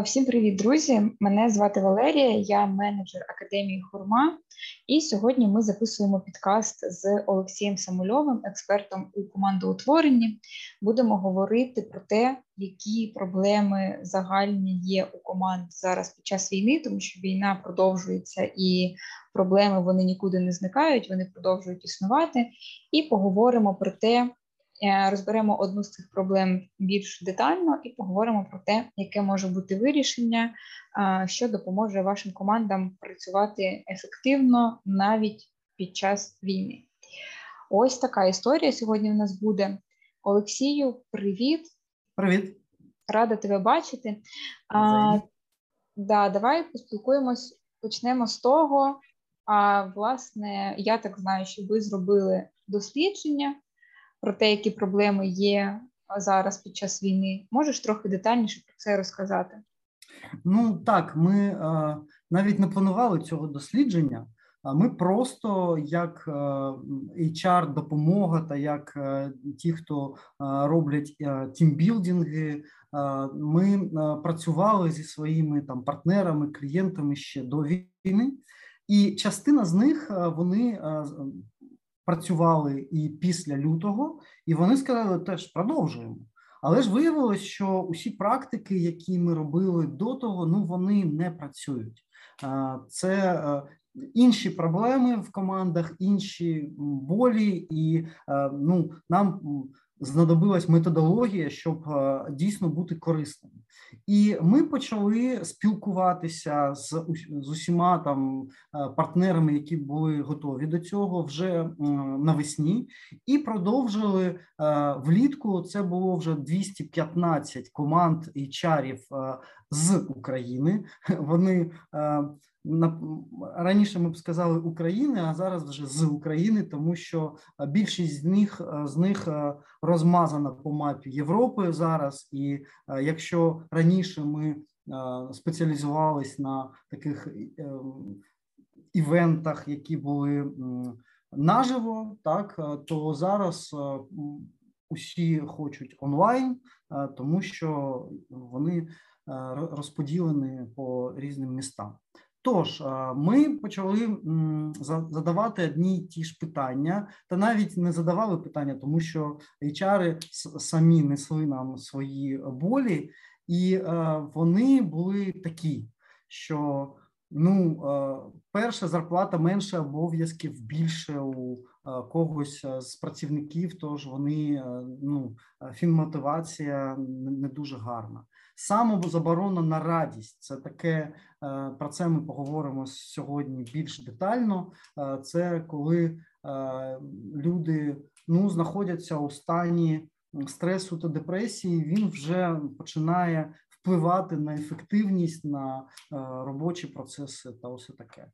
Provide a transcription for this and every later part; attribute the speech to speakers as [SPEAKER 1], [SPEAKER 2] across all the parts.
[SPEAKER 1] Всім привіт, друзі! Мене звати Валерія, я менеджер академії Хурма. І сьогодні ми записуємо підкаст з Олексієм Самульовим, експертом у командоутворенні. Будемо говорити про те, які проблеми загальні є у команд зараз під час війни, тому що війна продовжується і проблеми вони нікуди не зникають, вони продовжують існувати. І поговоримо про те. Е, розберемо одну з цих проблем більш детально і поговоримо про те, яке може бути вирішення, що допоможе вашим командам працювати ефективно навіть під час війни. Ось така історія сьогодні в нас буде. Олексію, привіт.
[SPEAKER 2] Привіт.
[SPEAKER 1] Рада тебе бачити. А, да, Давай поспілкуємось, почнемо з того. А власне, я так знаю, що ви зробили дослідження про те, які проблеми є зараз під час війни. Можеш трохи детальніше про це розказати?
[SPEAKER 2] Ну так, ми е, навіть не планували цього дослідження. Ми просто як HR допомога та як ті, хто роблять тімбілдинги, ми працювали зі своїми там партнерами, клієнтами ще до війни, і частина з них вони працювали і після лютого, і вони сказали, теж продовжуємо. Але ж виявилось, що усі практики, які ми робили до того, ну вони не працюють. Це е, інші проблеми в командах, інші болі, і е, ну нам знадобилась методологія, щоб е, дійсно бути корисними. І ми почали спілкуватися з з усіма там е, партнерами, які були готові до цього вже навесні, і продовжили е, влітку. Це було вже 215 команд і чарів з України. Вони раніше ми б сказали України, а зараз вже з України, тому що більшість з них з них розмазана по мапі Європи зараз. І якщо раніше ми спеціалізувались на таких івентах, які були наживо, так то зараз усі хочуть онлайн, тому що вони розподілені по різним містам. Тож ми почали задавати одні й ті ж питання, та навіть не задавали питання, тому що HR самі несли нам свої болі, і вони були такі, що ну, перша зарплата менше обов'язків більше у когось з працівників, тож вони ну, фінмотивація не дуже гарна. Самозаборона на радість це таке. Е, про це ми поговоримо сьогодні більш детально. Е, це коли е, люди ну знаходяться у стані стресу та депресії. Він вже починає впливати на ефективність на робочі процеси та усе таке.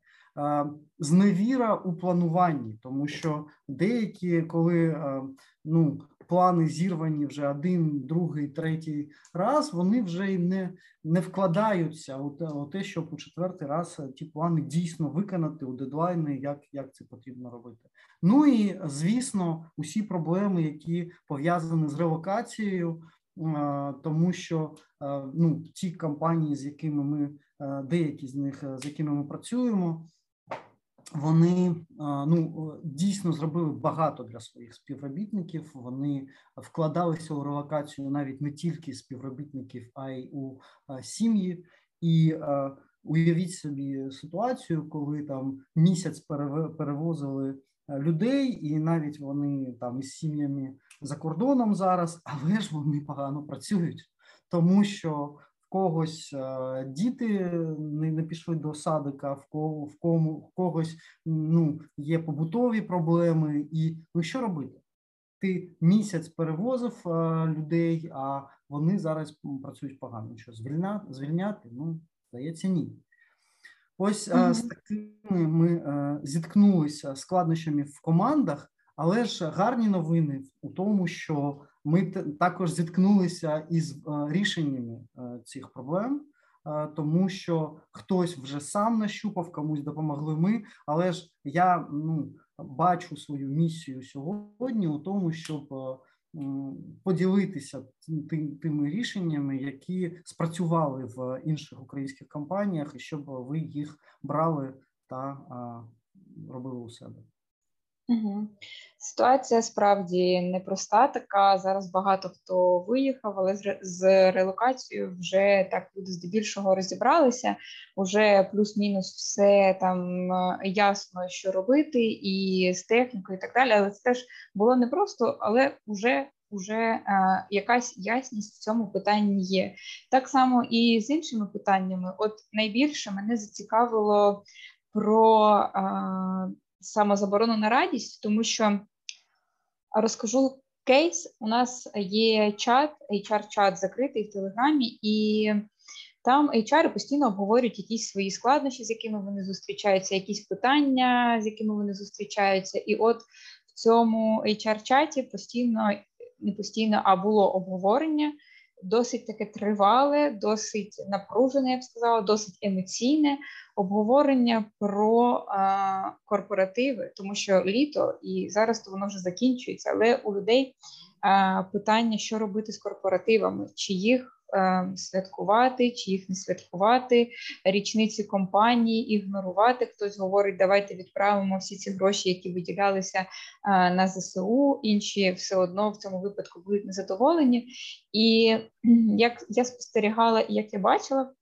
[SPEAKER 2] Зневіра у плануванні, тому що деякі, коли ну плани зірвані вже один, другий, третій раз, вони вже й не не вкладаються у те, щоб у четвертий раз ті плани дійсно виконати у дедлайни, як, як це потрібно робити. Ну і звісно, усі проблеми, які пов'язані з релокацією. Тому що ну ті компанії, з якими ми деякі з них з якими ми працюємо, вони ну дійсно зробили багато для своїх співробітників. Вони вкладалися у релокацію навіть не тільки співробітників, а й у сім'ї. І уявіть собі ситуацію, коли там місяць перевозили людей, і навіть вони там із сім'ями за кордоном зараз, але ж вони погано працюють, тому що когось е, діти не не пішли до садика, в кого в кому в когось ну є побутові проблеми, і ну що робити? Ти місяць перевозив е, людей, а вони зараз працюють погано. Що звільняти? Звільняти? Ну здається, ні. Ось mm-hmm. з такими ми зіткнулися складнощами в командах, але ж гарні новини у тому, що ми також зіткнулися із е, рішеннями е, цих проблем, е, тому що хтось вже сам нащупав, комусь допомогли ми. Але ж я ну бачу свою місію сьогодні у тому, щоб поділитися тими рішеннями, які спрацювали в інших українських компаніях, і щоб ви їх брали та робили у себе.
[SPEAKER 1] Угу. Ситуація справді непроста. Така зараз багато хто виїхав, але з релокацією вже так люди здебільшого розібралися. Уже плюс-мінус все там е, ясно, що робити, і з технікою, і так далі. Але це теж було непросто, але вже вже е, якась ясність в цьому питанні є. Так само і з іншими питаннями. От найбільше мене зацікавило про. Е, самозаборону на радість, тому що розкажу кейс. У нас є чат, HR-чат закритий в Телеграмі, і там HR постійно обговорюють якісь свої складнощі, з якими вони зустрічаються, якісь питання, з якими вони зустрічаються. І от в цьому HR-чаті постійно, не постійно, а було обговорення. Досить таке тривале, досить напружене, я б сказала, досить емоційне обговорення про а, корпоративи, тому що літо і зараз то воно вже закінчується, але у людей а, питання, що робити з корпоративами, чи їх Ем, святкувати, чи їх не святкувати, річниці компанії, ігнорувати. Хтось говорить, давайте відправимо всі ці гроші, які виділялися е, на ЗСУ. Інші все одно в цьому випадку будуть незадоволені. І як я спостерігала і як я бачила,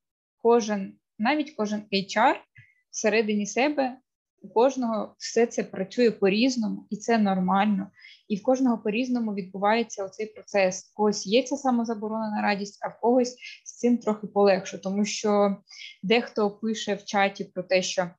[SPEAKER 1] кожен, навіть кожен HR всередині себе. У кожного все це працює по-різному, і це нормально і в кожного по різному відбувається оцей процес. У когось є ця самозаборонена радість, а в когось з цим трохи полегше, тому що дехто пише в чаті про те, що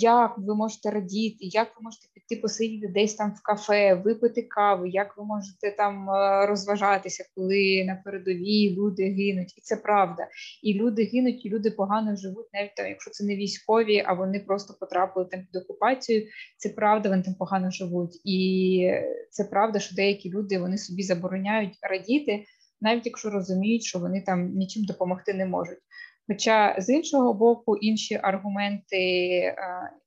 [SPEAKER 1] як ви можете радіти, як ви можете піти посидіти десь там в кафе, випити кави, як ви можете там е, розважатися, коли на передовій люди гинуть, і це правда. І люди гинуть, і люди погано живуть, навіть там, якщо це не військові, а вони просто потрапили там під окупацію. Це правда, вони там погано живуть, і це правда, що деякі люди вони собі забороняють радіти, навіть якщо розуміють, що вони там нічим допомогти не можуть. Хоча з іншого боку, інші аргументи е,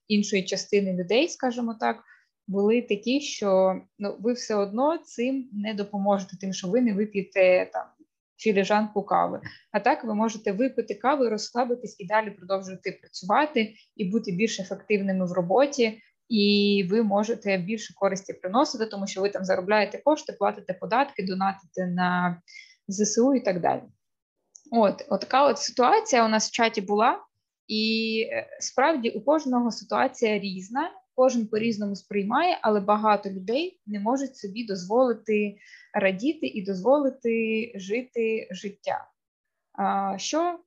[SPEAKER 1] іншої частини людей, скажімо так, були такі, що ну ви все одно цим не допоможете, тим, що ви не вип'єте там філіжанку кави. А так ви можете випити каву, розслабитись і далі продовжувати працювати і бути більш ефективними в роботі. І ви можете більше користі приносити, тому що ви там заробляєте кошти, платите податки, донатите на ЗСУ і так далі. От, от така от ситуація у нас в чаті була, і е, справді у кожного ситуація різна, кожен по-різному сприймає, але багато людей не можуть собі дозволити радіти і дозволити жити життя. А, Що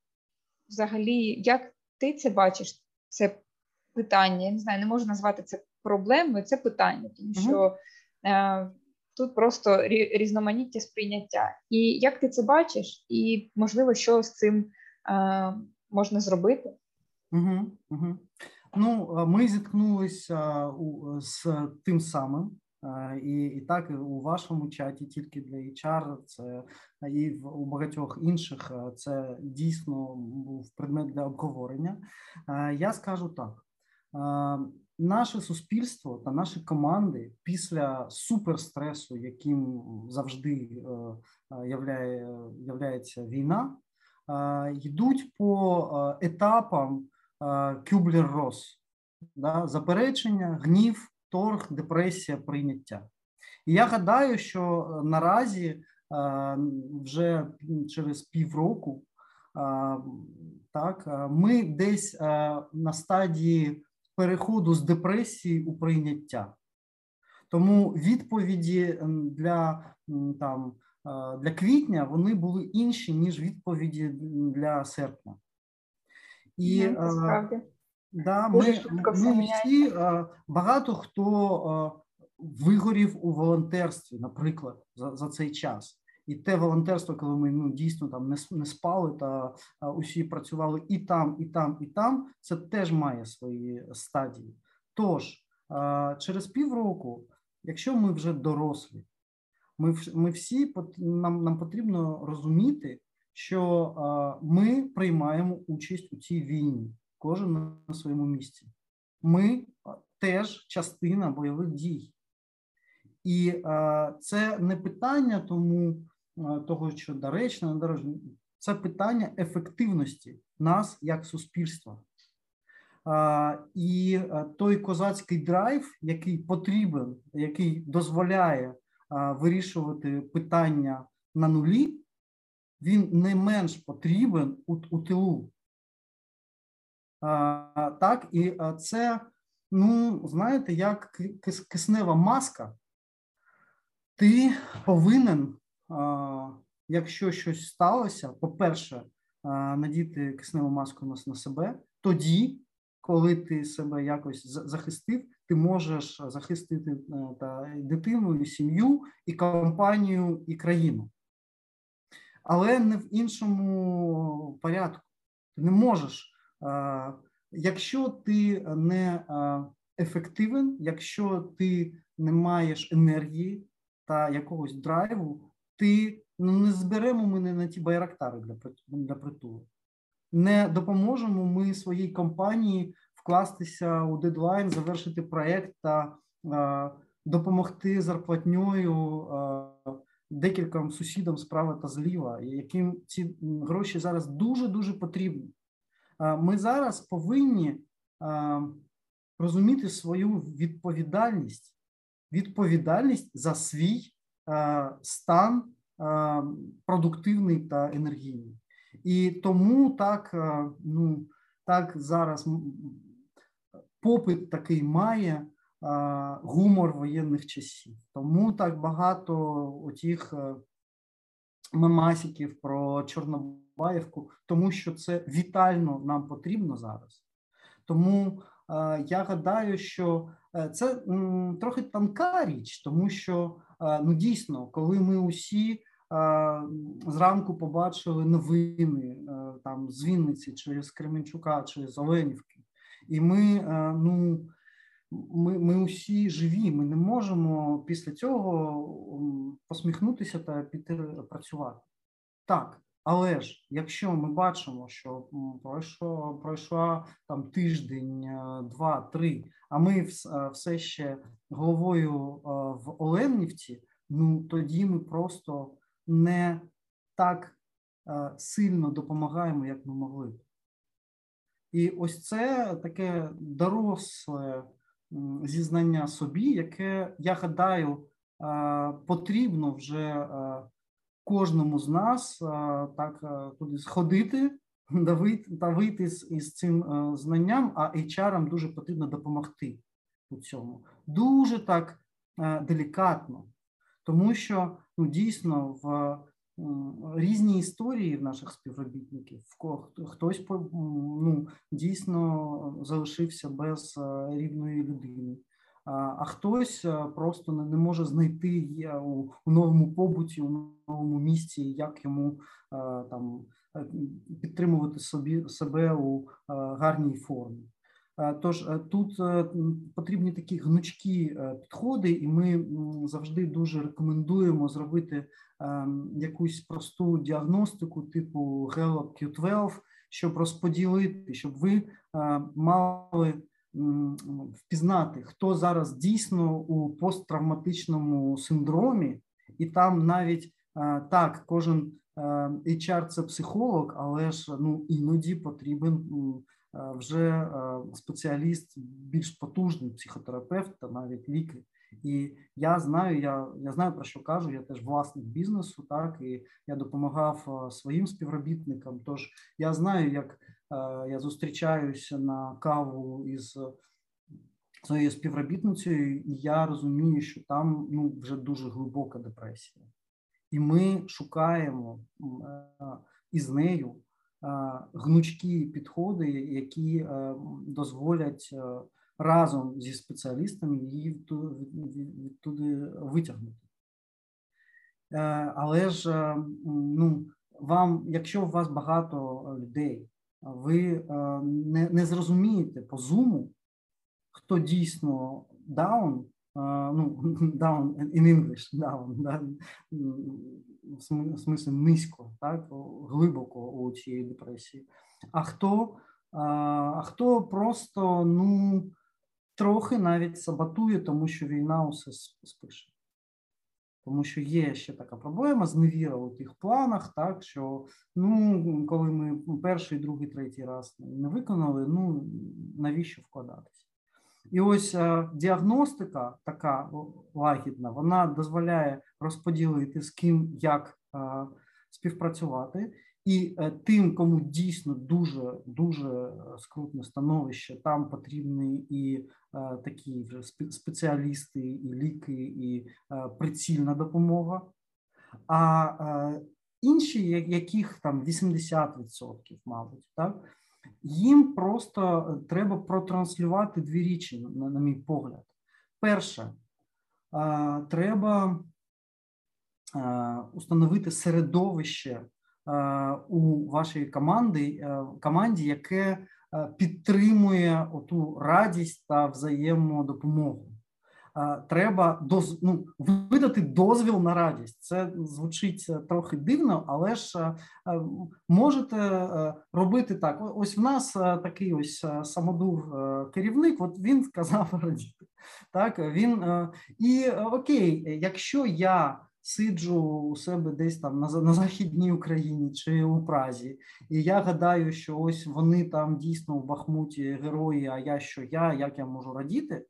[SPEAKER 1] взагалі, як ти це бачиш? Це питання? Я не знаю, не можу назвати це проблемою, це питання, тому що. Е, Тут просто різноманіття сприйняття. І як ти це бачиш, і можливо, що з цим е, можна зробити?
[SPEAKER 2] Угу, угу. Ну, ми зіткнулися з тим самим, і і так у вашому чаті, тільки для HR, це і в у багатьох інших це дійсно був предмет для обговорення. Я скажу так наше суспільство та наші команди після суперстресу, яким завжди е, е, являє, являється війна, е, йдуть по етапам Кюблер-Рос, да, заперечення, гнів, торг, депресія, прийняття. І я гадаю, що наразі вже через півроку так, ми десь на стадії переходу з депресії у прийняття. Тому відповіді для там для квітня вони були інші, ніж відповіді для серпня.
[SPEAKER 1] І Це
[SPEAKER 2] да, ми, ми всі багато хто вигорів у волонтерстві, наприклад, за, за цей час. І те волонтерство, коли ми ну дійсно там не не спали, та усі працювали і там, і там, і там, це теж має свої стадії. Тож через півроку, якщо ми вже дорослі, ми ми всі нам, нам потрібно розуміти, що ми приймаємо участь у цій війні, кожен на своєму місці. Ми теж частина бойових дій. І це не питання тому того, що доречно, недоречно, це питання ефективності нас як суспільства. І той козацький драйв, який потрібен, який дозволяє вирішувати питання на нулі, він не менш потрібен у, у тилу. Так, і це, ну, знаєте, як киснева маска, ти повинен, якщо щось сталося, по-перше, надіти кисневу маску на себе, тоді, коли ти себе якось захистив, ти можеш захистити е, та дитину, і сім'ю, і компанію, і країну. Але не в іншому порядку. Ти не можеш, якщо ти не ефективен, якщо ти не маєш енергії та якогось драйву, ти ну, не зберемо ми не на ті байрактари для для притулу. Не допоможемо ми своїй компанії вкластися у дедлайн, завершити проект та е, допомогти зарплатньою е, декільком сусідам справа та зліва, яким ці гроші зараз дуже дуже потрібні. Е, ми зараз повинні розуміти свою відповідальність, відповідальність за свій стан е, продуктивний та енергійний. І тому так, е, ну так зараз попит такий має гумор воєнних часів. Тому так багато отіх е, мемасиків про Чорнобаївку, тому що це вітально нам потрібно зараз. Тому я гадаю, що е, це трохи тонка річ, тому що ну дійсно, коли ми усі зранку побачили новини е, там з Вінниці, чи з Кременчука, чи з Оленівки, і ми ну ми ми усі живі. Ми не можемо після цього посміхнутися та піти працювати. Так, але ж якщо ми бачимо, що пройшло пройшла там тиждень, е, два, три, а ми е, все ще головою е, в Оленівці, ну тоді ми просто не так сильно допомагаємо, як ми могли. І ось це таке доросле зізнання собі, яке, я гадаю, потрібно вже кожному з нас так туди сходити та вийти із цим знанням, а HR дуже потрібно допомогти у цьому. Дуже так делікатно, тому що ну, дійсно в різні історії в наших співробітників. Хтось ну, дійсно залишився без е, рівної людини, а хтось е, просто не може знайти у, новому побуті, у новому місці, як йому е, там підтримувати собі себе у гарній формі. Тож тут потрібні такі гнучкі підходи, і ми завжди дуже рекомендуємо зробити якусь просту діагностику, типу Gallup Q12, щоб розподілити, щоб ви е, мали впізнати, хто зараз дійсно у посттравматичному синдромі, і там навіть е, так, кожен е, HR – це психолог, але ж ну іноді потрібен вже спеціаліст більш потужний психотерапевт та навіть лікар. І я знаю, я я знаю про що кажу. Я теж власник бізнесу, так і я допомагав своїм співробітникам. Тож я знаю, як е, я зустрічаюся на каву із своєю співробітницею, і я розумію, що там ну вже дуже глибока депресія, і ми шукаємо е, із нею е, гнучкі підходи, які дозволять разом зі спеціалістами її туди витягнути. Е, але ж е, ну, вам, якщо у вас багато людей, ви е, не не зрозумієте по зуму, хто дійсно даун, ну, down in English, down, да, в смислі низько, так, глибоко у цієї депресії, а хто, а хто просто, ну, трохи навіть саботує, тому що війна усе спише. Тому що є ще така проблема зневіра у тих планах, так що ну коли ми перший, другий, третій раз не виконали, ну навіщо вкладатися? І ось а, діагностика така лагідна, вона дозволяє розподілити з ким як а, співпрацювати. І е, тим, кому дійсно дуже дуже скрутне становище, там потрібні і е, такі вже спеціалісти, і ліки, і е, прицільна допомога. А інші, яких там 80%, мабуть, так їм просто треба протранслювати дві річі, на, на мій погляд. Перше, треба установити середовище. Е, у вашій команді, е, команді, яке е, підтримує оту радість та взаємодопомогу. Треба доз, ну, видати дозвіл на радість. Це звучить трохи дивно, але ж можете робити так. Ось в нас такий ось самодур керівник. От він сказав радіти. Так він і окей, якщо я сиджу у себе десь там на на західній Україні чи у Празі, і я гадаю, що ось вони там дійсно в Бахмуті герої. А я що я, як я можу радіти,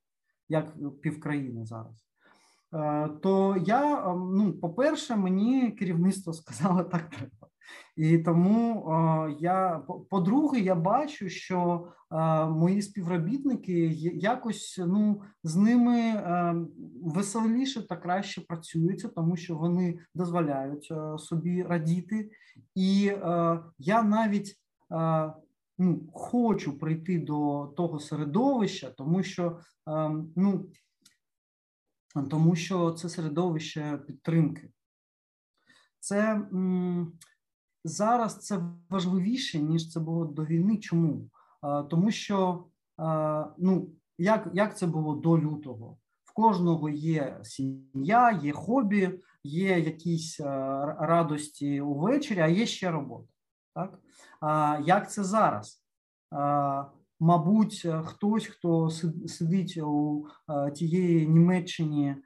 [SPEAKER 2] як півкраїни зараз. Е, то я, ем, ну, по-перше, мені керівництво сказало, так треба. І тому я по-друге, я бачу, що мої співробітники якось ну з ними веселіше та краще працюються, тому що вони дозволяють собі радіти, і я навіть ну, хочу прийти до того середовища, тому що ну тому що це середовище підтримки. Це зараз це важливіше ніж це було до війни. Чому? Тому що ну як, як це було до лютого? В кожного є сім'я, є хобі, є якісь радості увечері, а є ще робота. Так? Як це зараз? Мабуть, хтось, хто сидить у тієї Німеччині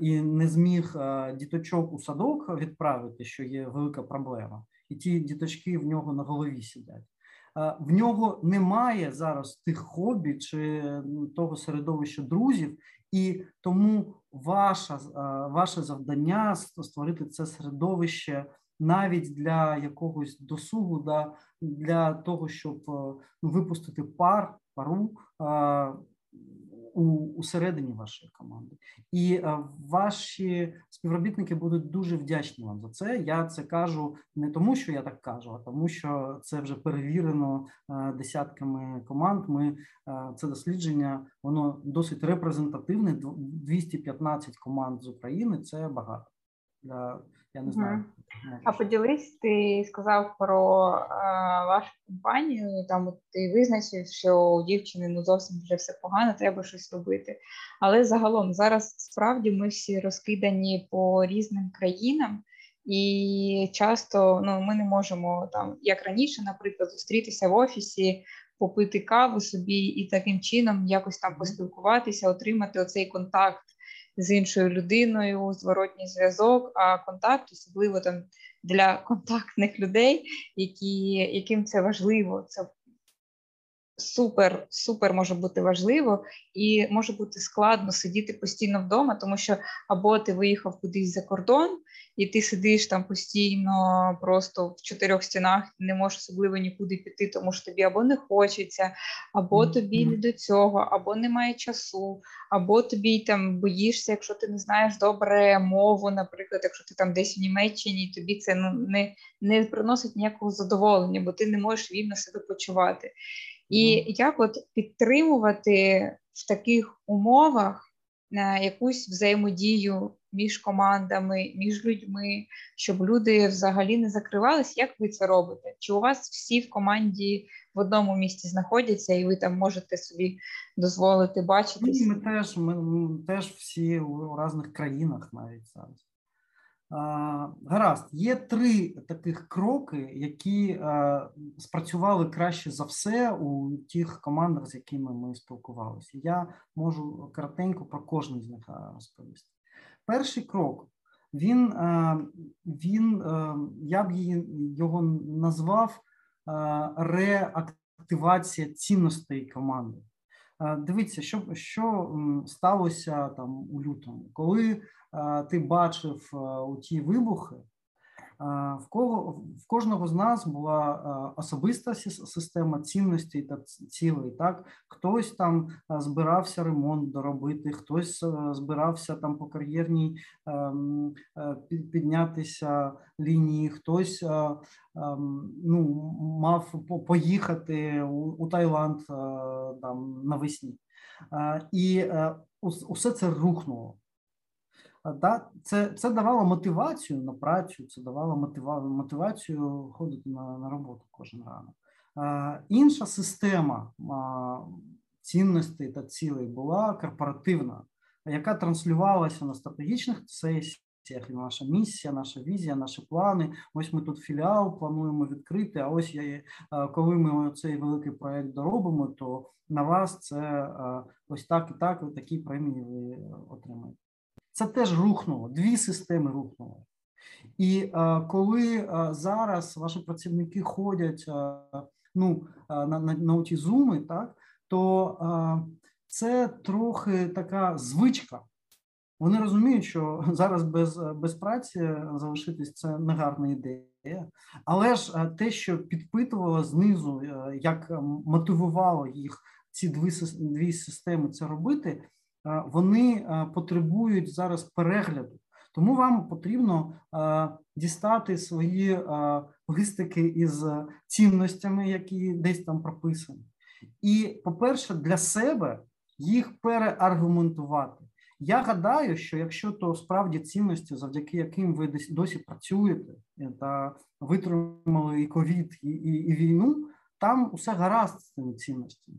[SPEAKER 2] і не зміг діточок у садок відправити, що є велика проблема і ті діточки в нього на голові сидять. В нього немає зараз тих хобі чи ну, того середовища друзів, і тому ваша, ваше завдання створити це середовище навіть для якогось досугу, для того, щоб ну, випустити пар, пару у усередині вашої команди, і е, ваші співробітники будуть дуже вдячні вам за це. Я це кажу не тому, що я так кажу, а тому, що це вже перевірено е, десятками команд. Ми е, це дослідження, воно досить репрезентативне. 215 команд з України це багато. Я, я не знаю.
[SPEAKER 1] А поділись, ти сказав про а, вашу компанію. Там от ти визначив, що у дівчини ну зовсім вже все погано, треба щось робити. Але загалом зараз справді ми всі розкидані по різним країнам, і часто ну, ми не можемо там, як раніше, наприклад, зустрітися в офісі, попити каву собі і таким чином якось там поспілкуватися, отримати оцей контакт з іншою людиною, зворотній зв'язок, а контакт, особливо там для контактних людей, які, яким це важливо. Це супер, супер може бути важливо, і може бути складно сидіти постійно вдома, тому що або ти виїхав кудись за кордон, і ти сидиш там постійно, просто в чотирьох стінах, не можеш особливо нікуди піти, тому що тобі або не хочеться, або mm-hmm. тобі не до цього, або немає часу, або тобі там боїшся, якщо ти не знаєш добре мову, наприклад, якщо ти там десь в Німеччині, тобі це ну не, не приносить ніякого задоволення, бо ти не можеш вільно себе почувати. І як от підтримувати в таких умовах е, якусь взаємодію між командами, між людьми, щоб люди взагалі не закривались, як ви це робите? Чи у вас всі в команді в одному місці знаходяться, і ви там можете собі дозволити бачитись?
[SPEAKER 2] Ми теж ми теж всі у різних країнах навіть зараз. Гаразд, є три таких кроки, які спрацювали краще за все у тих командах, з якими ми спілкувалися. Я можу коротенько про кожен з них розповісти. Перший крок він, він я б його назвав реактивація цінностей команди. Дивіться, що що сталося там у лютому, коли ти бачив у ті вибухи, в кого в кожного з нас була особиста система цінностей та цілей. Так, хтось там збирався ремонт доробити, хтось збирався там по кар'єрній ем, е, піднятися лінії, хтось ем, ну, мав поїхати у Таїланд е, там навесні, і е, усе це рухнуло. Да? Це це давало мотивацію на працю, це давало мотивацію ходити на на роботу кожен ранок. А, Інша система цінностей та цілей була корпоративна, яка транслювалася на стратегічних сесіях. Наша місія, наша візія, наші плани. Ось ми тут філіал плануємо відкрити. А ось я коли ми цей великий проект доробимо, то на вас це ось так і так. Такі премії ви отримаєте. Це теж рухнуло, дві системи рухнуло. І е, коли е, зараз ваші працівники ходять е, ну, на на, на ті зуми, так, то це трохи така звичка. Вони розуміють, що зараз без без праці залишитись це негарна ідея. Але ж те, що підпитувало знизу, як мотивувало їх ці дві дві системи це робити, вони потребують зараз перегляду. Тому вам потрібно дістати свої листики із цінностями, які десь там прописані. І, по-перше, для себе їх переаргументувати. Я гадаю, що якщо то справді цінності, завдяки яким ви досі працюєте та витримали і ковід, і, і, і війну, там усе гаразд з цими цінностями.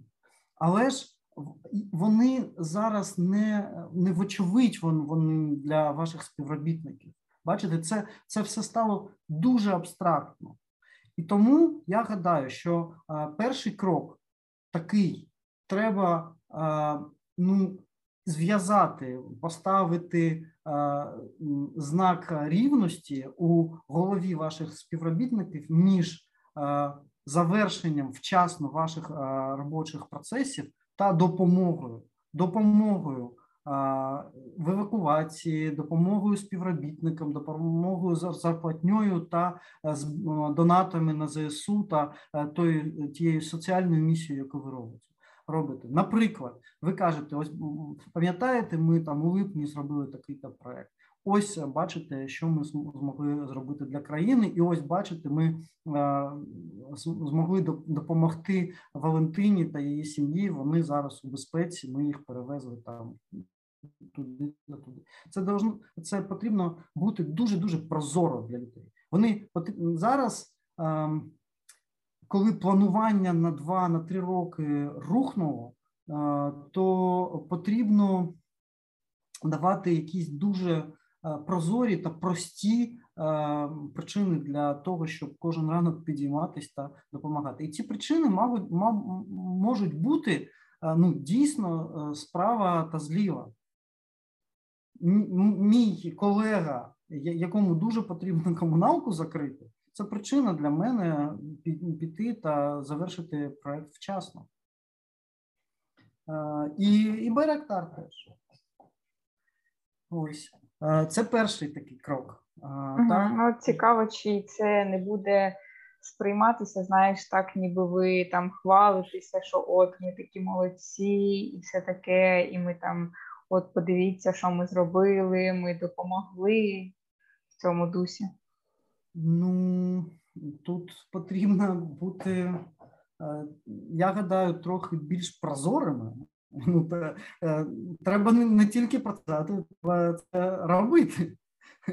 [SPEAKER 2] Але ж вони зараз не не вочевидь вони для ваших співробітників. Бачите, це це все стало дуже абстрактно. І тому я гадаю, що а, перший крок такий: треба а, ну, зв'язати, поставити а, знак рівності у голові ваших співробітників між завершенням вчасно ваших робочих процесів та допомогою, допомогою в евакуації, допомогою співробітникам, допомогою зарплатньою та е, з донатами на ЗСУ та е, тою тією соціальною місією, яку ви робите. Робите. Наприклад, ви кажете, ось пам'ятаєте, ми там у липні зробили такий-то проект. Ось бачите, що ми змогли зробити для країни, і ось бачите, ми е, змогли допомогти Валентині та її сім'ї. Вони зараз у безпеці. Ми їх перевезли там туди туди. Це должно це потрібно бути дуже дуже прозоро для людей. Вони зараз, ем, коли планування на два на три роки рухнуло, е, то потрібно давати якісь дуже Е, прозорі та прості е, причини для того, щоб кожен ранок підійматись та допомагати. І ці причини, можуть бути ну, дійсно справа та зліва. Мій колега, якому дуже потрібно комуналку закрити, це причина для мене піти та завершити проект вчасно. І і Байрактар теж. Ось. Е, це перший такий крок.
[SPEAKER 1] Угу. Так? Ну, Цікаво, чи це не буде сприйматися, знаєш, так, ніби ви там хвалитеся, що от ми такі молодці, і все таке, і ми там, от подивіться, що ми зробили, ми допомогли в цьому дусі.
[SPEAKER 2] Ну, тут потрібно бути, е, я гадаю, трохи більш прозорими. Ну, е, Треба не, тільки працювати, треба це робити.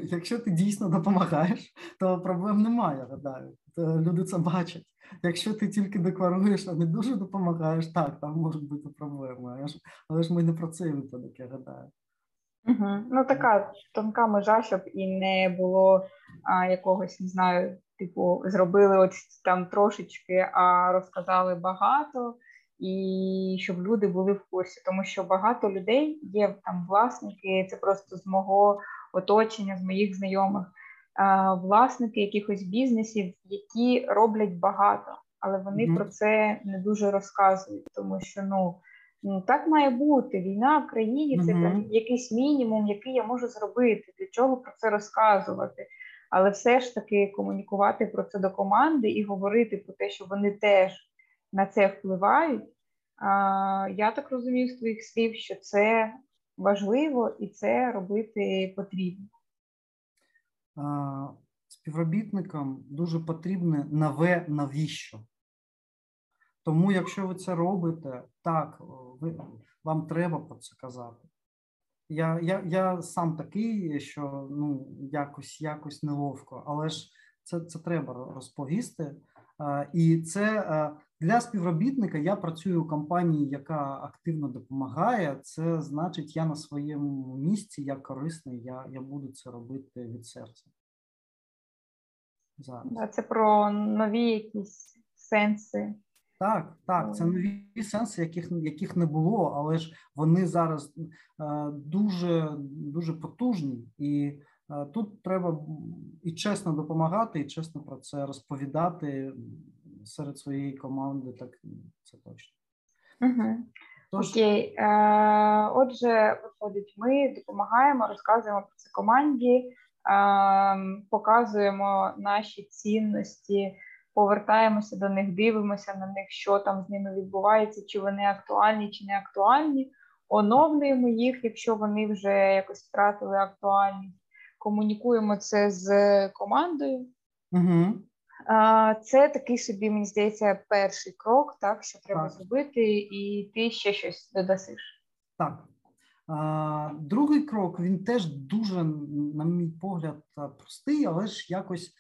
[SPEAKER 2] Якщо ти дійсно допомагаєш, то проблем немає, гадаю. Люди це бачать. Якщо ти тільки декларуєш, а не дуже допомагаєш, так, там можуть бути проблеми. Але ж, але ж ми не про цей випадок, я гадаю.
[SPEAKER 1] Угу. Ну, така тонка межа, щоб і не було а, якогось, не знаю, типу, зробили от там трошечки, а розказали багато і щоб люди були в курсі, тому що багато людей є там власники. Це просто з мого оточення, з моїх знайомих, власники якихось бізнесів, які роблять багато, але вони mm-hmm. про це не дуже розказують, тому що ну. Ну, так має бути. Війна в країні це mm-hmm. якийсь мінімум, який я можу зробити. Для чого про це розказувати? Але все ж таки комунікувати про це до команди і говорити про те, що вони теж на це впливають. А, Я так розумію з твоїх слів, що це важливо і це робити потрібно.
[SPEAKER 2] Співробітникам дуже потрібне нове навіщо. Тому, якщо ви це робите, так, ви, вам треба про це казати. Я я, я сам такий, що ну, якось якось неловко, але ж це це треба розповісти. І це для співробітника я працюю у компанії, яка активно допомагає. Це значить, я на своєму місці, я корисний, я я буду це робити від серця.
[SPEAKER 1] Зараз. Це про нові якісь сенси
[SPEAKER 2] так, так, це нові сенси, яких яких не було, але ж вони зараз е, дуже дуже потужні, і е, тут треба і чесно допомагати, і чесно про це розповідати серед своєї команди. Так це точно.
[SPEAKER 1] Угу. Тож... Окей, е, отже, виходить, ми допомагаємо, розказуємо про це команді, е, показуємо наші цінності повертаємося до них, дивимося на них, що там з ними відбувається, чи вони актуальні, чи не актуальні. Оновлюємо їх, якщо вони вже якось втратили актуальність. Комунікуємо це з командою.
[SPEAKER 2] Угу.
[SPEAKER 1] Це такий собі, мені здається, перший крок, так, що треба так. зробити, і ти ще щось додасиш.
[SPEAKER 2] Так. Другий крок він теж дуже, на мій погляд, простий, але ж якось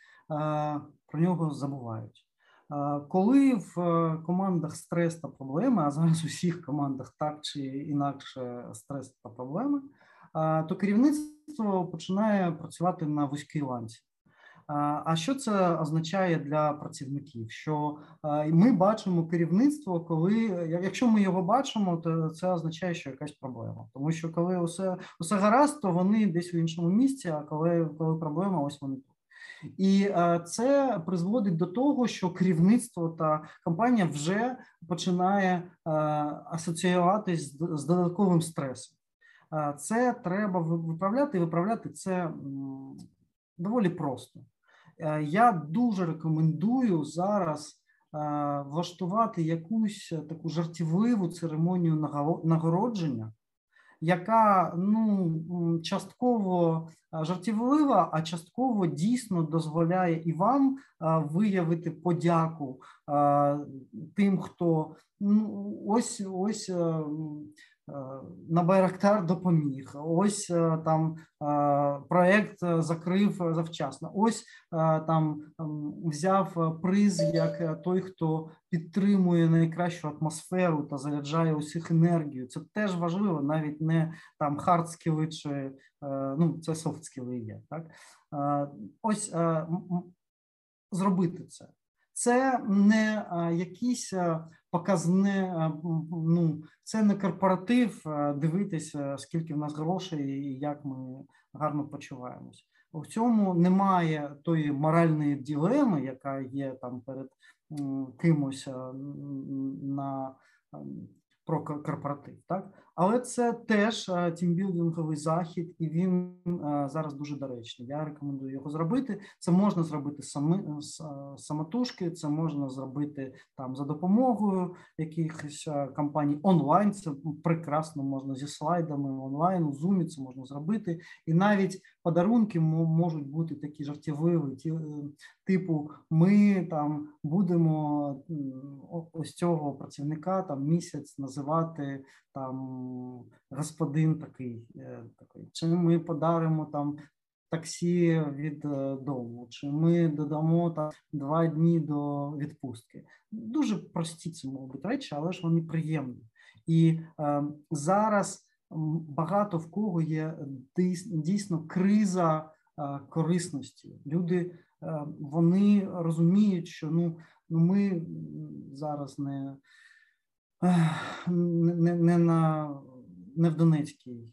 [SPEAKER 2] про нього забувають. Коли в е, командах стрес та проблеми, а зараз у всіх командах так чи інакше стрес та проблеми, то керівництво починає працювати на вузькій ланці. А що це означає для працівників? Що ми бачимо керівництво, коли якщо ми його бачимо, то це означає, що якась проблема. Тому що коли усе усе гаразд, то вони десь в іншому місці. А коли коли проблема, ось вони тут. І е, це призводить до того, що керівництво та компанія вже починає е, асоціюватись з додатковим стресом. Е, це треба виправляти і виправляти це доволі просто. Я дуже рекомендую зараз влаштувати якусь таку жартівливу церемонію нагородження яка ну частково жартівлива, а частково дійсно дозволяє і вам виявити подяку тим, хто ну ось ось Е, на Байрактар допоміг. Ось е, там е, проект закрив завчасно. Ось там взяв приз як той, хто підтримує найкращу атмосферу та заряджає усіх енергію. Це теж важливо, навіть не там хардскіли чи ну це софтскіли є. Так ось зробити це. Це не якісь показне, ну це не корпоратив. Дивитися, скільки в нас грошей і як ми гарно почуваємось. У цьому немає тої моральної ділеми, яка є там перед кимось на про корпоратив, так але це теж е, тімбілдинговий захід, і він е, зараз дуже доречний. Я рекомендую його зробити. Це можна зробити сами е, самотужки, це можна зробити там за допомогою якихось компаній онлайн. Це прекрасно можна зі слайдами онлайн у зумі. Це можна зробити, і навіть подарунки можуть бути такі жартівливі, ті типу, ми там будемо ось цього працівника там місяць називати там господин такий, е, такий. Чи ми подаримо там таксі від е, дому, чи ми додамо там два дні до відпустки. Дуже прості ці можуть речі, але ж вони приємні. І е, зараз багато в кого є дійсно криза е, корисності. Люди е, вони розуміють, що ну, ну ми зараз не не, не на не в Донецькій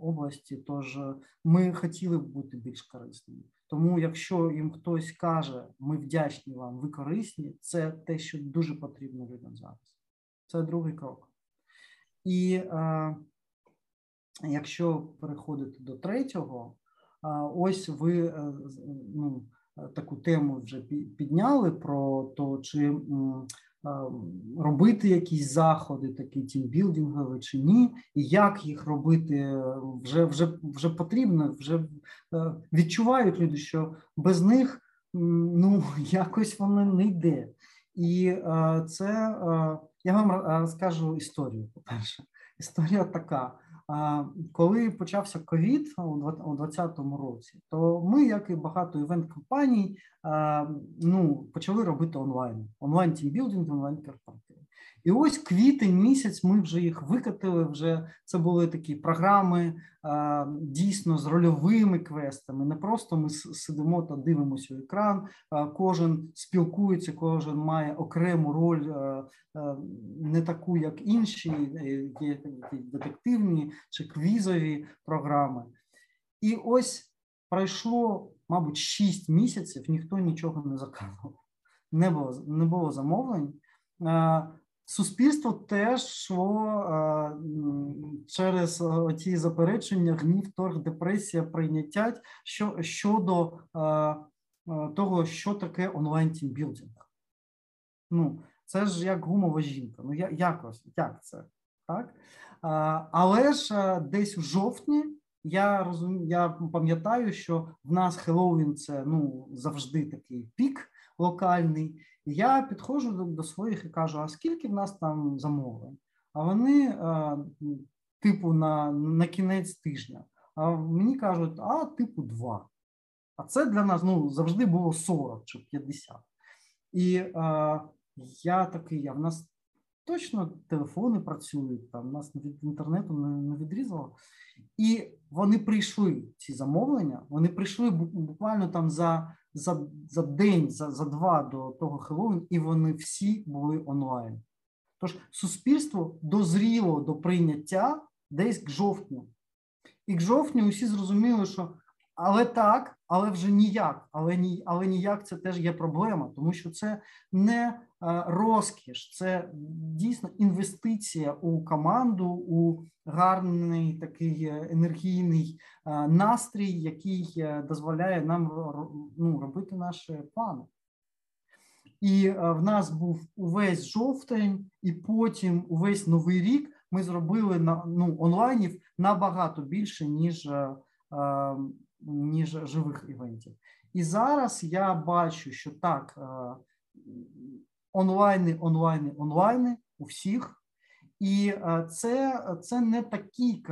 [SPEAKER 2] області. Тож ми хотіли б бути більш корисними. Тому, якщо їм хтось каже, ми вдячні вам, ви корисні, це те, що дуже потрібно людям зараз. Це другий крок. І е, якщо переходити до третього, е, ось ви е, ну, таку тему вже підняли про те, чи робити якісь заходи, такі тімбілдингові чи ні, і як їх робити вже вже, вже потрібно, вже е, відчувають люди, що без них ну, якось воно не йде. І е, це е, я вам розкажу історію. По перше, історія така. Коли почався ковід у 2020 році, то ми, як і багато івент компаній, ну почали робити онлайн, онлайн тімбілдинг, онлайн корпоративи. І ось квітень місяць ми вже їх викатили. Вже це були такі програми дійсно з рольовими квестами. Не просто ми сидимо та дивимося у екран. Кожен спілкується, кожен має окрему роль, не таку, як інші, е, є детективні чи квізові програми. І ось пройшло, мабуть, 6 місяців, ніхто нічого не заказував. Не було не було замовлень. Суспільство теж йшло через ці заперечення, гнів, торг, депресія, прийняття що, щодо того, що таке онлайн тімбілдинг. Ну, це ж як гумова жінка. Ну, якось, як це? Так? Але ж десь в жовтні я розумію, я пам'ятаю, що в нас Хеллоуін це ну, завжди такий пік локальний. Я підходжу до, до своїх і кажу: а скільки в нас там замовлень? А вони, типу, на на кінець тижня. А мені кажуть, а типу, два. А це для нас ну, завжди було 40 чи 50. І а, я такий, а в нас точно телефони працюють, там нас від інтернету не, не відрізало. І вони прийшли, ці замовлення, вони прийшли буквально там за за за день, за за два до того Хеллоуін, і вони всі були онлайн. Тож суспільство дозріло до прийняття десь к жовтню. І к жовтню усі зрозуміли, що але так, але вже ніяк. Але ні, але ніяк це теж є проблема, тому що це не розкіш, це дійсно інвестиція у команду, у гарний такий е, енергійний е, настрій, який дозволяє нам ну, робити наші плани. І в нас був увесь жовтень, і потім увесь новий рік ми зробили на ну онлайнів набагато більше ніж ніж живих івентів. І зараз я бачу, що так, е, онлайни, онлайни, онлайни у всіх. І е, це це не такі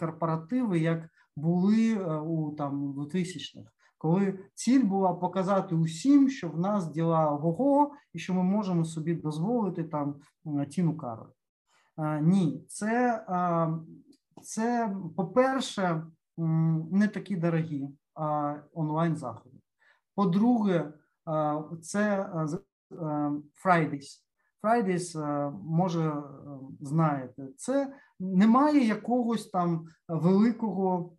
[SPEAKER 2] корпоративи, як були е, у там 2000-х, коли ціль була показати усім, що в нас діла ого, і що ми можемо собі дозволити там Тіну Кароль. Ні, це, це по-перше, не такі дорогі онлайн заходи. По-друге, це Fridays. Fridays, може, знаєте, це немає якогось там великого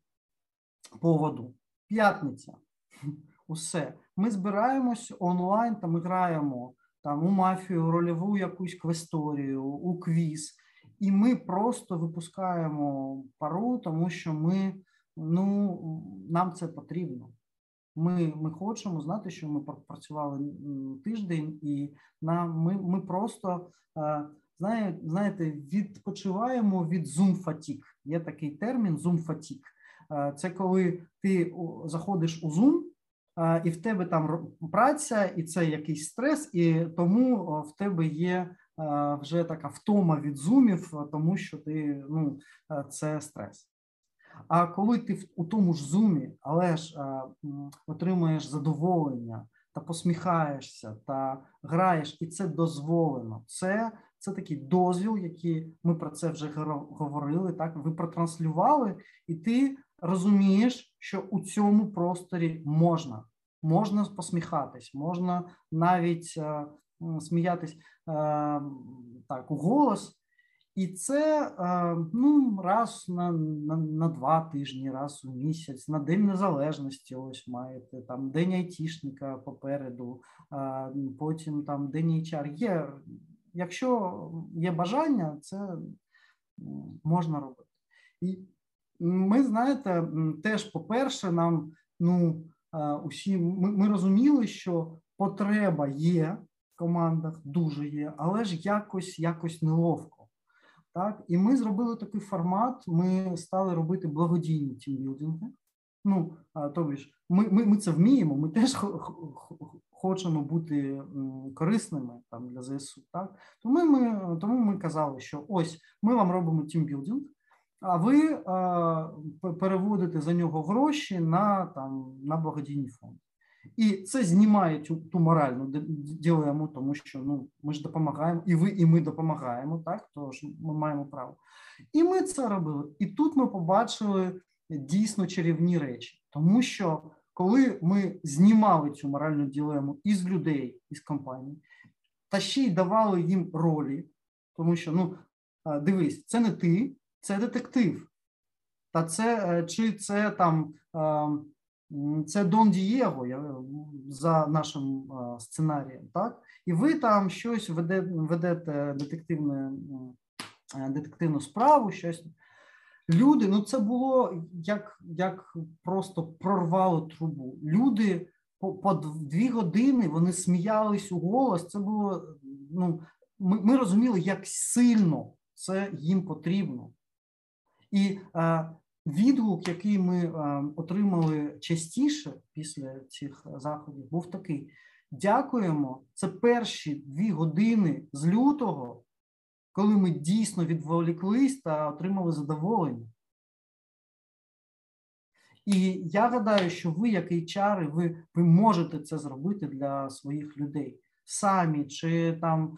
[SPEAKER 2] поводу. П'ятниця. Усе. Ми збираємось онлайн, там граємо там у мафію, рольову якусь квесторію, у квіз, і ми просто випускаємо пару, тому що ми ну нам це потрібно. Ми ми хочемо знати, що ми працювали тиждень, і нам ми ми просто знає, знаєте, відпочиваємо від Zoom fatigue. Є такий термін Zoom fatigue. Це коли ти заходиш у Zoom, і в тебе там праця, і це якийсь стрес, і тому в тебе є вже така втома від зумів, тому що ти ну це стрес. А коли ти у тому ж зумі, але ж а, отримуєш задоволення та посміхаєшся та граєш, і це дозволено. Це це такий дозвіл, який ми про це вже говорили. Так, ви протранслювали, і ти розумієш, що у цьому просторі можна. Можна посміхатись, можна навіть а, сміятись а, так у голос. І це ну, раз на, на на, два тижні, раз у місяць, на День Незалежності. Ось маєте там День Айтішника попереду, потім там День HR. Є, Якщо є бажання, це можна робити. І ми знаєте, теж, по-перше, нам ну, усі ми, ми розуміли, що потреба є в командах, дуже є, але ж якось якось неловко. Так, і ми зробили такий формат. Ми стали робити благодійні тімбілдинги. Ну тобі ж, ми ми, ми це вміємо. Ми теж хочемо бути корисними там для ЗСУ. Так тому ми тому ми казали, що ось ми вам робимо тімбілдинг, а ви а, переводите за нього гроші на там на благодійні фонди. І це знімає цю ту моральну ділему, тому що ну ми ж допомагаємо, і ви, і ми допомагаємо, так тож ми маємо право. І ми це робили. І тут ми побачили дійсно чарівні речі, тому що коли ми знімали цю моральну ділему із людей, із компаній, та ще й давали їм ролі, тому що ну дивись, це не ти, це детектив. Та це е, чи це там це Дон Дієго за нашим сценарієм, так? І ви там щось ведете, детективне, детективну справу, щось. Люди, ну це було як як просто прорвало трубу. Люди по по дві години вони сміялись у голос. Це було ну ми ми розуміли, як сильно це їм потрібно. І е, Відгук, який ми е, отримали частіше після цих заходів, був такий: дякуємо. Це перші дві години з лютого, коли ми дійсно відволіклись та отримали задоволення. І я гадаю, що ви, як HR, ви ви можете це зробити для своїх людей самі чи там е,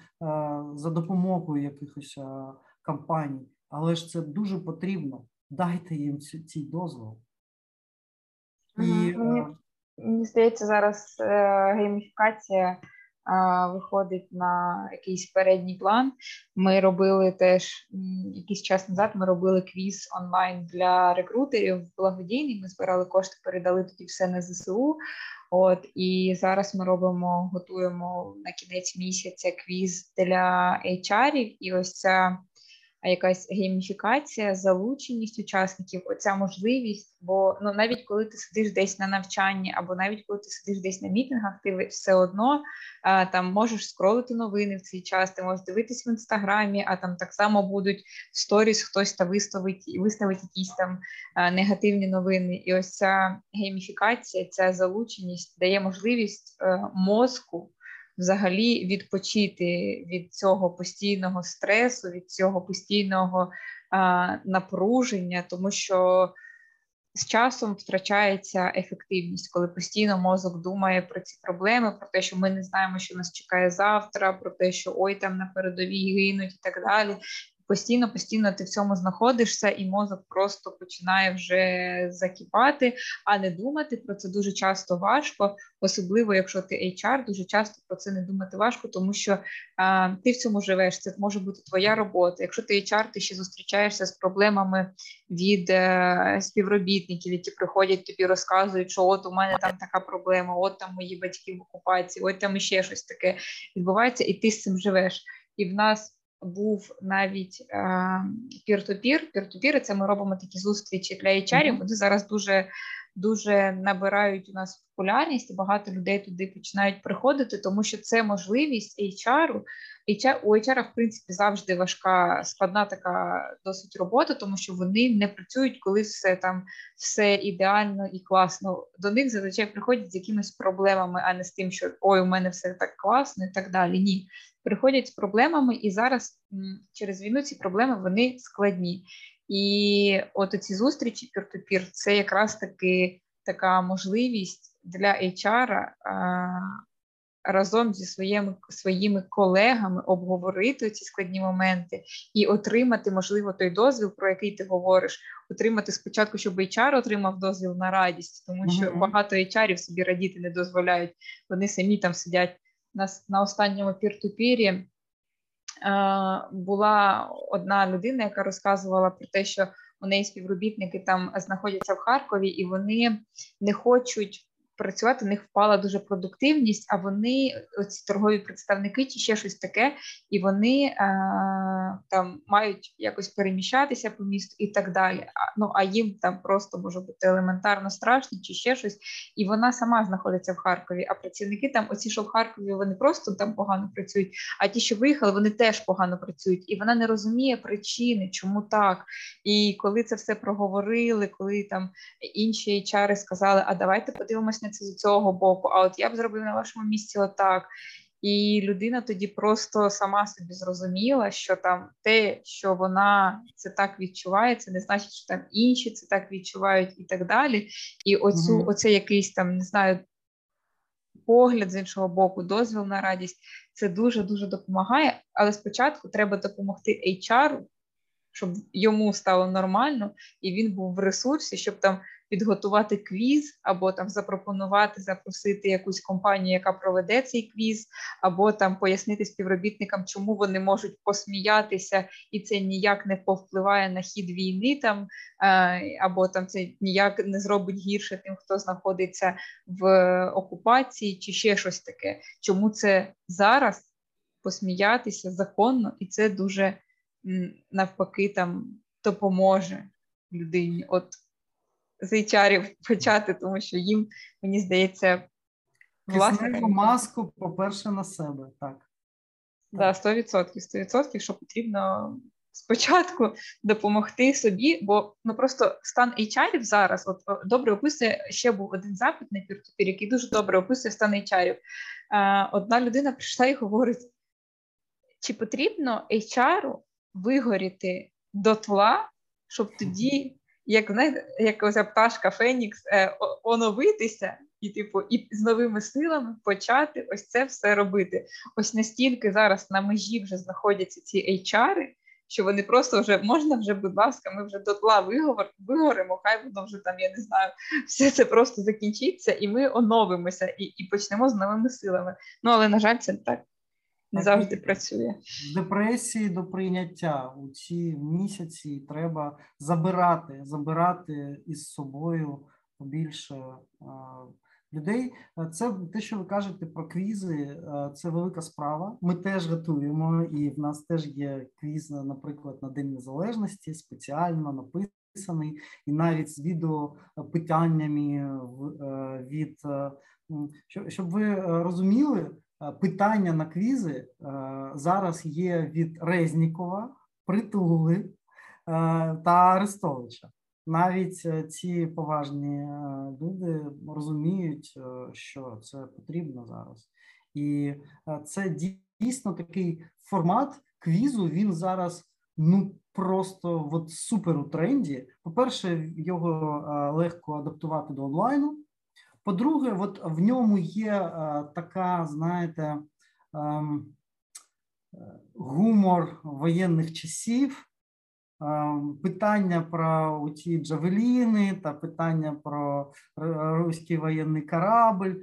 [SPEAKER 2] за допомогою якихось е, компаній, але ж це дуже потрібно дайте їм цей дозвол.
[SPEAKER 1] І, Мені, е, мені здається, зараз е, гейміфікація е, виходить на якийсь передній план. Ми робили теж якийсь час назад. Ми робили квіз онлайн для рекрутерів благодійний. Ми збирали кошти, передали тоді все на ЗСУ. От і зараз ми робимо, готуємо на кінець місяця квіз для HR-ів. І ось ця якась гейміфікація, залученість учасників, оця можливість. Бо ну навіть коли ти сидиш десь на навчанні, або навіть коли ти сидиш десь на мітингах, ти все одно а, там можеш скролити новини в цей час, ти можеш дивитись в інстаграмі, а там так само будуть в сторіс хтось та виставить і виставить якісь там а, негативні новини. І ось ця гейміфікація, ця залученість дає можливість а, е, мозку взагалі відпочити від цього постійного стресу, від цього постійного а, напруження, тому що з часом втрачається ефективність, коли постійно мозок думає про ці проблеми, про те, що ми не знаємо, що нас чекає завтра, про те, що ой, там на передовій гинуть і так далі постійно, постійно ти в цьому знаходишся, і мозок просто починає вже закіпати, а не думати про це дуже часто важко, особливо якщо ти HR, дуже часто про це не думати важко, тому що а, ти в цьому живеш. Це може бути твоя робота. Якщо ти HR, ти ще зустрічаєшся з проблемами від е, співробітників, які приходять тобі, розказують, що от у мене там така проблема, от там мої батьки в окупації, от там іще щось таке відбувається, і ти з цим живеш. І в нас був навіть пір-ту-пір. Пір-ту-пір, це ми робимо такі зустрічі для HR, Вони зараз дуже дуже набирають у нас популярність, і багато людей туди починають приходити, тому що це можливість HR. HR, у HR, в принципі, завжди важка, складна така досить робота, тому що вони не працюють, коли все там все ідеально і класно. До них зазвичай приходять з якимись проблемами, а не з тим, що ой, у мене все так класно і так далі. Ні приходять з проблемами, і зараз через війну ці проблеми вони складні. І от ці зустрічі пір-ту-пір це якраз таки така можливість для HR а, разом зі своїми своїми колегами обговорити ці складні моменти і отримати, можливо, той дозвіл, про який ти говориш, отримати спочатку, щоб HR отримав дозвіл на радість, тому що mm-hmm. багато HR собі радіти не дозволяють. Вони самі там сидять на на останньому пір-ту-пірі була одна людина, яка розказувала про те, що у неї співробітники там знаходяться в Харкові, і вони не хочуть працювати, у них впала дуже продуктивність, а вони, оці торгові представники, чи ще щось таке, і вони е, там мають якось переміщатися по місту і так далі. А, ну а їм там просто може бути елементарно страшно, чи ще щось. І вона сама знаходиться в Харкові. А працівники там, оці, що в Харкові, вони просто там погано працюють. А ті, що виїхали, вони теж погано працюють, і вона не розуміє причини, чому так. І коли це все проговорили, коли там інші HR сказали, а давайте подивимось це з цього боку, а от я б зробив на вашому місці отак. І людина тоді просто сама собі зрозуміла, що там те, що вона це так відчуває, це не значить, що там інші це так відчувають і так далі. І оцю, mm оце якийсь там, не знаю, погляд з іншого боку, дозвіл на радість, це дуже-дуже допомагає. Але спочатку треба допомогти HR, щоб йому стало нормально, і він був в ресурсі, щоб там підготувати квіз, або там запропонувати запросити якусь компанію, яка проведе цей квіз, або там пояснити співробітникам, чому вони можуть посміятися, і це ніяк не повпливає на хід війни, там е, або там це ніяк не зробить гірше тим, хто знаходиться в окупації, чи ще щось таке. Чому це зараз посміятися законно, і це дуже навпаки там допоможе людині. От з HR почати, тому що їм, мені здається,
[SPEAKER 2] власне маску, по-перше, на себе, так.
[SPEAKER 1] Да, 100%, 100%, що потрібно спочатку допомогти собі, бо ну просто стан HR зараз от добре описує ще був один запит на пір який дуже добре описує стан HR. Одна людина прийшла і говорить: чи потрібно HR вигоріти дотла, щоб тоді як знаєте, як ось пташка Фенікс е, оновитися і, типу, і з новими силами почати ось це все робити. Ось настільки зараз на межі вже знаходяться ці HR, що вони просто вже можна вже, будь ласка, ми вже дотла виговор, вигоримо, хай воно вже там, я не знаю, все це просто закінчиться, і ми оновимося і, і почнемо з новими силами. Ну але на жаль, це так не завжди працює.
[SPEAKER 2] В депресії до прийняття у ці місяці треба забирати, забирати із собою більше людей. Це те, що ви кажете про квізи, це велика справа. Ми теж готуємо, і в нас теж є квіз, наприклад, на День Незалежності, спеціально написаний, і навіть з відеопитаннями е, від е, щоб ви розуміли. Е, питання на квізи е, зараз є від Резнікова, Притули е, та Арестовича. Навіть ці поважні люди розуміють, що це потрібно зараз, і це дійсно такий формат квізу. Він зараз ну просто от супер у тренді. По перше, його легко адаптувати до онлайну. По-друге, от в ньому є е, така, знаєте, ем, гумор воєнних часів, ем, питання про ті джавеліни та питання про руський воєнний корабль.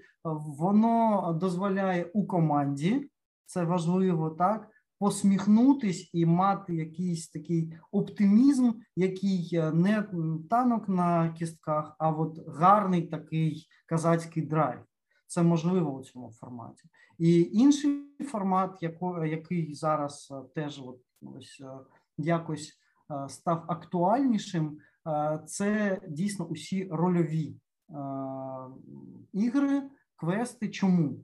[SPEAKER 2] Воно дозволяє у команді, це важливо так, посміхнутись і мати якийсь такий оптимізм, який е, не танок на кістках, а от гарний такий казацький драйв. Це можливо у цьому форматі. І інший формат, який зараз е, теж от ось е, якось став актуальнішим, це дійсно усі рольові ігри, квести. Чому?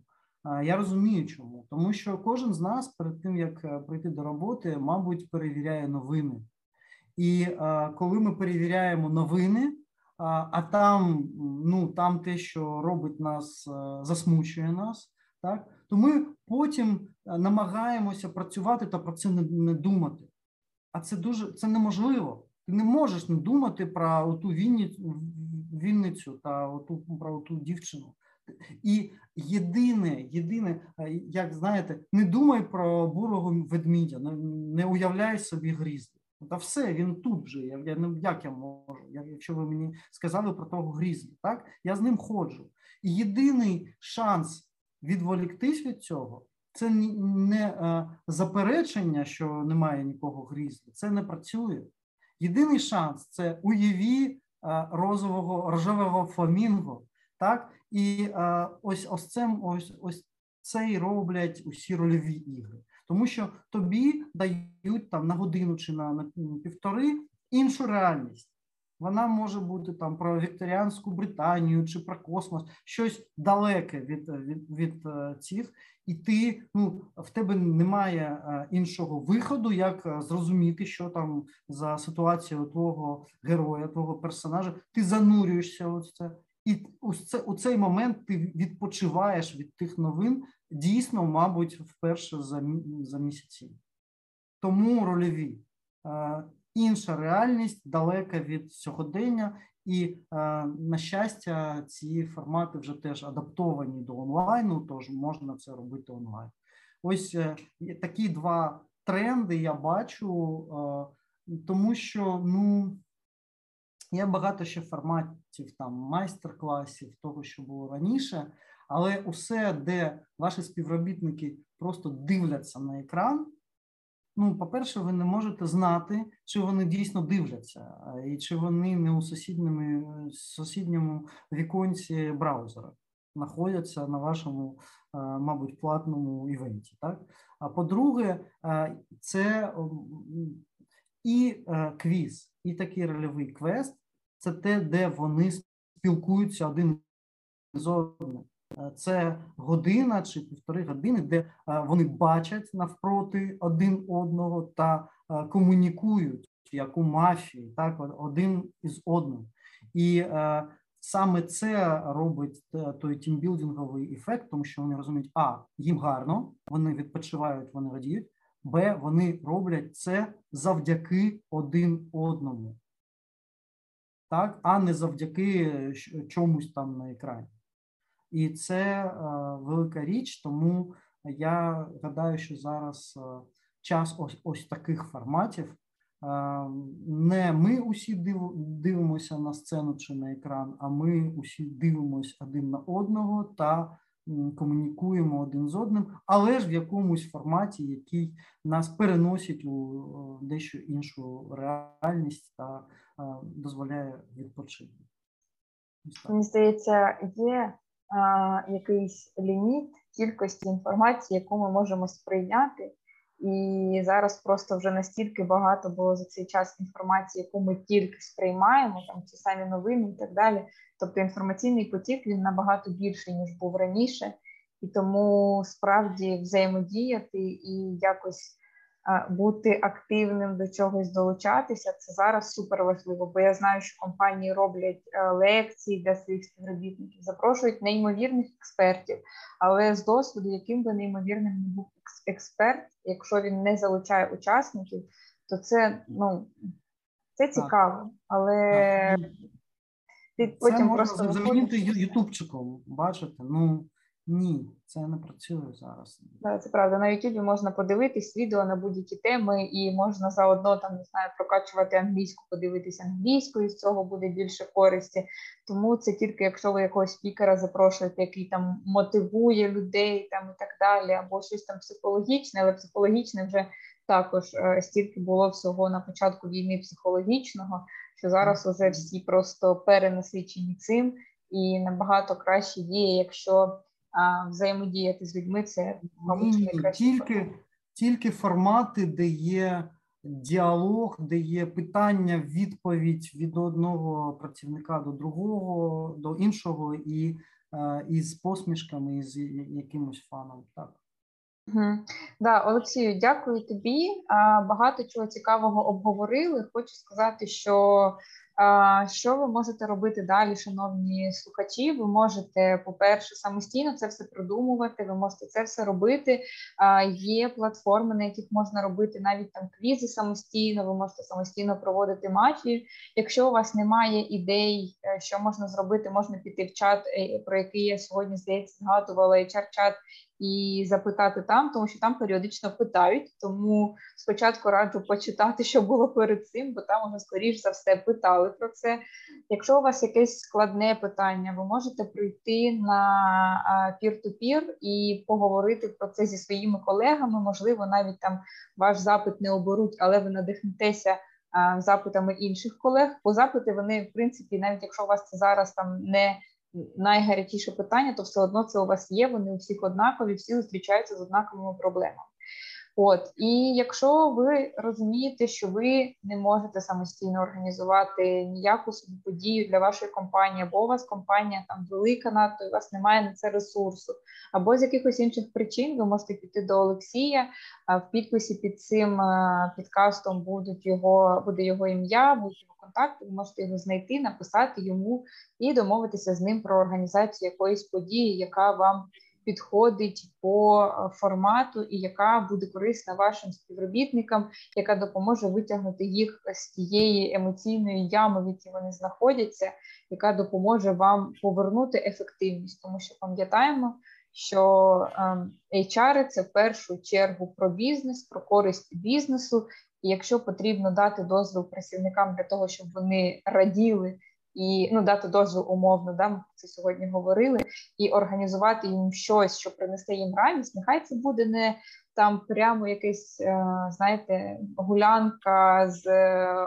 [SPEAKER 2] Я розумію, чому тому, що кожен з нас перед тим як е, прийти до роботи, мабуть, перевіряє новини. І коли ми перевіряємо новини, а там ну там те, що робить нас, е, засмучує нас, так то ми потім е, намагаємося працювати та про це не, думати. А це дуже це неможливо. Ти не можеш не думати про ту Вінницю та оту про ту дівчину. І єдине, єдине, е, як знаєте, не думай про бурого ведмідя, не уявляй собі грізлі. Та все, він тут вже. Я, я як я можу? Я, якщо ви мені сказали про того грізлі, так я з ним ходжу. І єдиний шанс відволіктись від цього це не заперечення, що немає нікого грізли. Це не працює. Єдиний шанс це уяві розового рожевого фламінго. Так, і ось ось це ось ось це і роблять усі рольові ігри, тому що тобі дають там на годину чи на, на півтори іншу реальність. Вона може бути там про вікторіанську Британію чи про космос, щось далеке від від, від е, цих, і ти ну в тебе немає е, іншого виходу, як е, зрозуміти, що там за ситуацією твого героя, твого персонажа. Ти занурюєшся у це, і у це у цей момент ти відпочиваєш від тих новин дійсно, мабуть, вперше за за місяці. Тому рольові інша реальність далека від сьогодення, і на щастя, ці формати вже теж адаптовані до онлайну, тож можна це робити онлайн. Ось е, такі два тренди я бачу, тому що ну. Є багато ще форматів там майстер-класів, того, що було раніше, але усе, де ваші співробітники просто дивляться на екран, Ну, по-перше, ви не можете знати, чи вони дійсно дивляться, і чи вони не у сусідньому, сусідньому віконці браузера знаходяться на вашому, мабуть, платному івенті. Так? А по-друге, це і е, квіз, і такий рольовий квест це те, де вони спілкуються один з одним. Е, це година чи півтори години, де е, вони бачать навпроти один одного та е, комунікують як у мафії, так один із одним. І саме це робить той тімбілдинговий ефект, тому що вони розуміють, а їм гарно, вони відпочивають, вони радіють. Б, вони роблять це завдяки один одному, так, а не завдяки чомусь там на екрані. І це е, велика річ, тому я гадаю, що зараз е, час ось ось таких форматів. Е, не ми усі дивимося на сцену чи на екран, а ми усі дивимося один на одного та комунікуємо один з одним, але ж в якомусь форматі, який нас переносить у дещо іншу реальність та дозволяє відпочити.
[SPEAKER 1] Мені здається, є а, якийсь ліміт кількості інформації, яку ми можемо сприйняти. І зараз просто вже настільки багато було за цей час інформації, яку ми тільки сприймаємо, там ці самі новини і так далі. Тобто інформаційний потік він набагато більший ніж був раніше, і тому справді взаємодіяти і якось бути активним до чогось долучатися, це зараз супер важливо. Бо я знаю, що компанії роблять е, лекції для своїх співробітників, запрошують неймовірних експертів, але з досвіду, яким би неймовірним не був експерт, якщо він не залучає учасників, то це ну це цікаво, але
[SPEAKER 2] ти потім просто замінити ютубчиком, бачите, ну. Ні, це не працює зараз.
[SPEAKER 1] Да, це правда. На Ютубі можна подивитись відео на будь-які теми, і можна заодно там не знаю прокачувати англійську, подивитися англійською, з цього буде більше користі. Тому це тільки якщо ви якогось спікера запрошуєте, який там мотивує людей там і так далі, або щось там психологічне, але психологічне вже також е, стільки було всього на початку війни психологічного, що зараз уже всі просто перенасичені цим, і набагато краще діє, якщо взаємодіяти з людьми це мабуть найкраще.
[SPEAKER 2] Тільки, тільки формати, де є діалог, де є питання, відповідь від одного працівника до другого, до іншого, і і з посмішками, і з якимось фаном. Так.
[SPEAKER 1] Угу. Да, Олексію, дякую тобі. Багато чого цікавого обговорили. Хочу сказати, що що ви можете робити далі, шановні слухачі? Ви можете, по-перше, самостійно це все продумувати, ви можете це все робити. Є платформи, на яких можна робити навіть там квізи самостійно, ви можете самостійно проводити матчі. Якщо у вас немає ідей, е, що можна зробити, можна піти в чат, е, про який я сьогодні здається згадувала, HR-чат і запитати там, тому що там періодично питають. Тому спочатку раджу почитати, що було перед цим, бо там уже скоріш за все питали про це. Якщо у вас якесь складне питання, ви можете прийти на пір-ту-пір і поговорити про це зі своїми колегами. Можливо, навіть там ваш запит не оберуть, але ви надихнетеся. Запитами інших колег, бо запити вони, в принципі, навіть якщо у вас це зараз там не найгарячіше питання, то все одно це у вас є. Вони у всіх однакові, всі зустрічаються з однаковими проблемами. От і якщо ви розумієте, що ви не можете самостійно організувати ніяку подію для вашої компанії, або у вас компанія там велика надто, і у вас немає на це ресурсу, або з якихось інших причин ви можете піти до Олексія. В підписі під цим підкастом будуть його буде його ім'я, будуть його контакти. Ви можете його знайти, написати йому і домовитися з ним про організацію якоїсь події, яка вам підходить по е, формату і яка буде корисна вашим співробітникам, яка допоможе витягнути їх з тієї емоційної ями, в якій вони знаходяться, яка допоможе вам повернути ефективність, тому що пам'ятаємо. Що ем, HR – це в першу чергу про бізнес, про користь бізнесу, і якщо потрібно дати дозвіл працівникам для того, щоб вони раділи і ну дати дозвіл умовно, да, ми це сьогодні говорили, і організувати їм щось, що принесе їм радість. Нехай це буде не там прямо якась, е, знаєте, гулянка з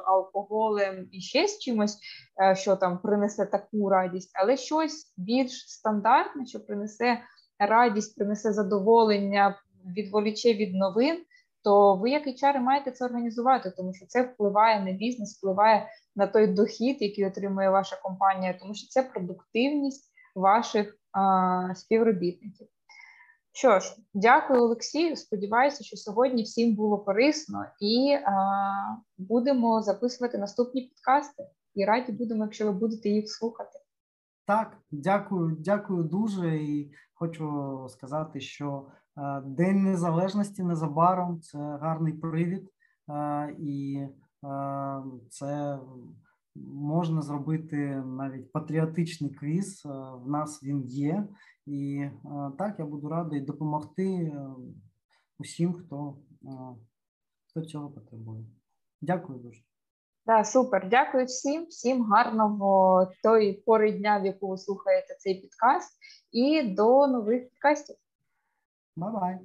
[SPEAKER 1] алкоголем і ще з чимось, е, що там принесе таку радість, але щось більш стандартне, що принесе радість, принесе задоволення, відволіче від новин. То ви, як HR, маєте це організувати, тому що це впливає на бізнес, впливає на той дохід, який отримує ваша компанія, тому що це продуктивність ваших а, співробітників. Що ж, дякую, Олексію. Сподіваюся, що сьогодні всім було корисно і а, будемо записувати наступні підкасти. І раді будемо, якщо ви будете їх слухати.
[SPEAKER 2] Так, дякую, дякую дуже. І хочу сказати, що День Незалежності незабаром це гарний привід. І це можна зробити навіть патріотичний квіз. В нас він є, і так я буду радий допомогти усім, хто, хто цього потребує. Дякую дуже.
[SPEAKER 1] Так, супер, дякую всім, всім гарного тої пори дня, в яку ви слухаєте цей підкаст, і до нових підкастів.
[SPEAKER 2] Bye-bye.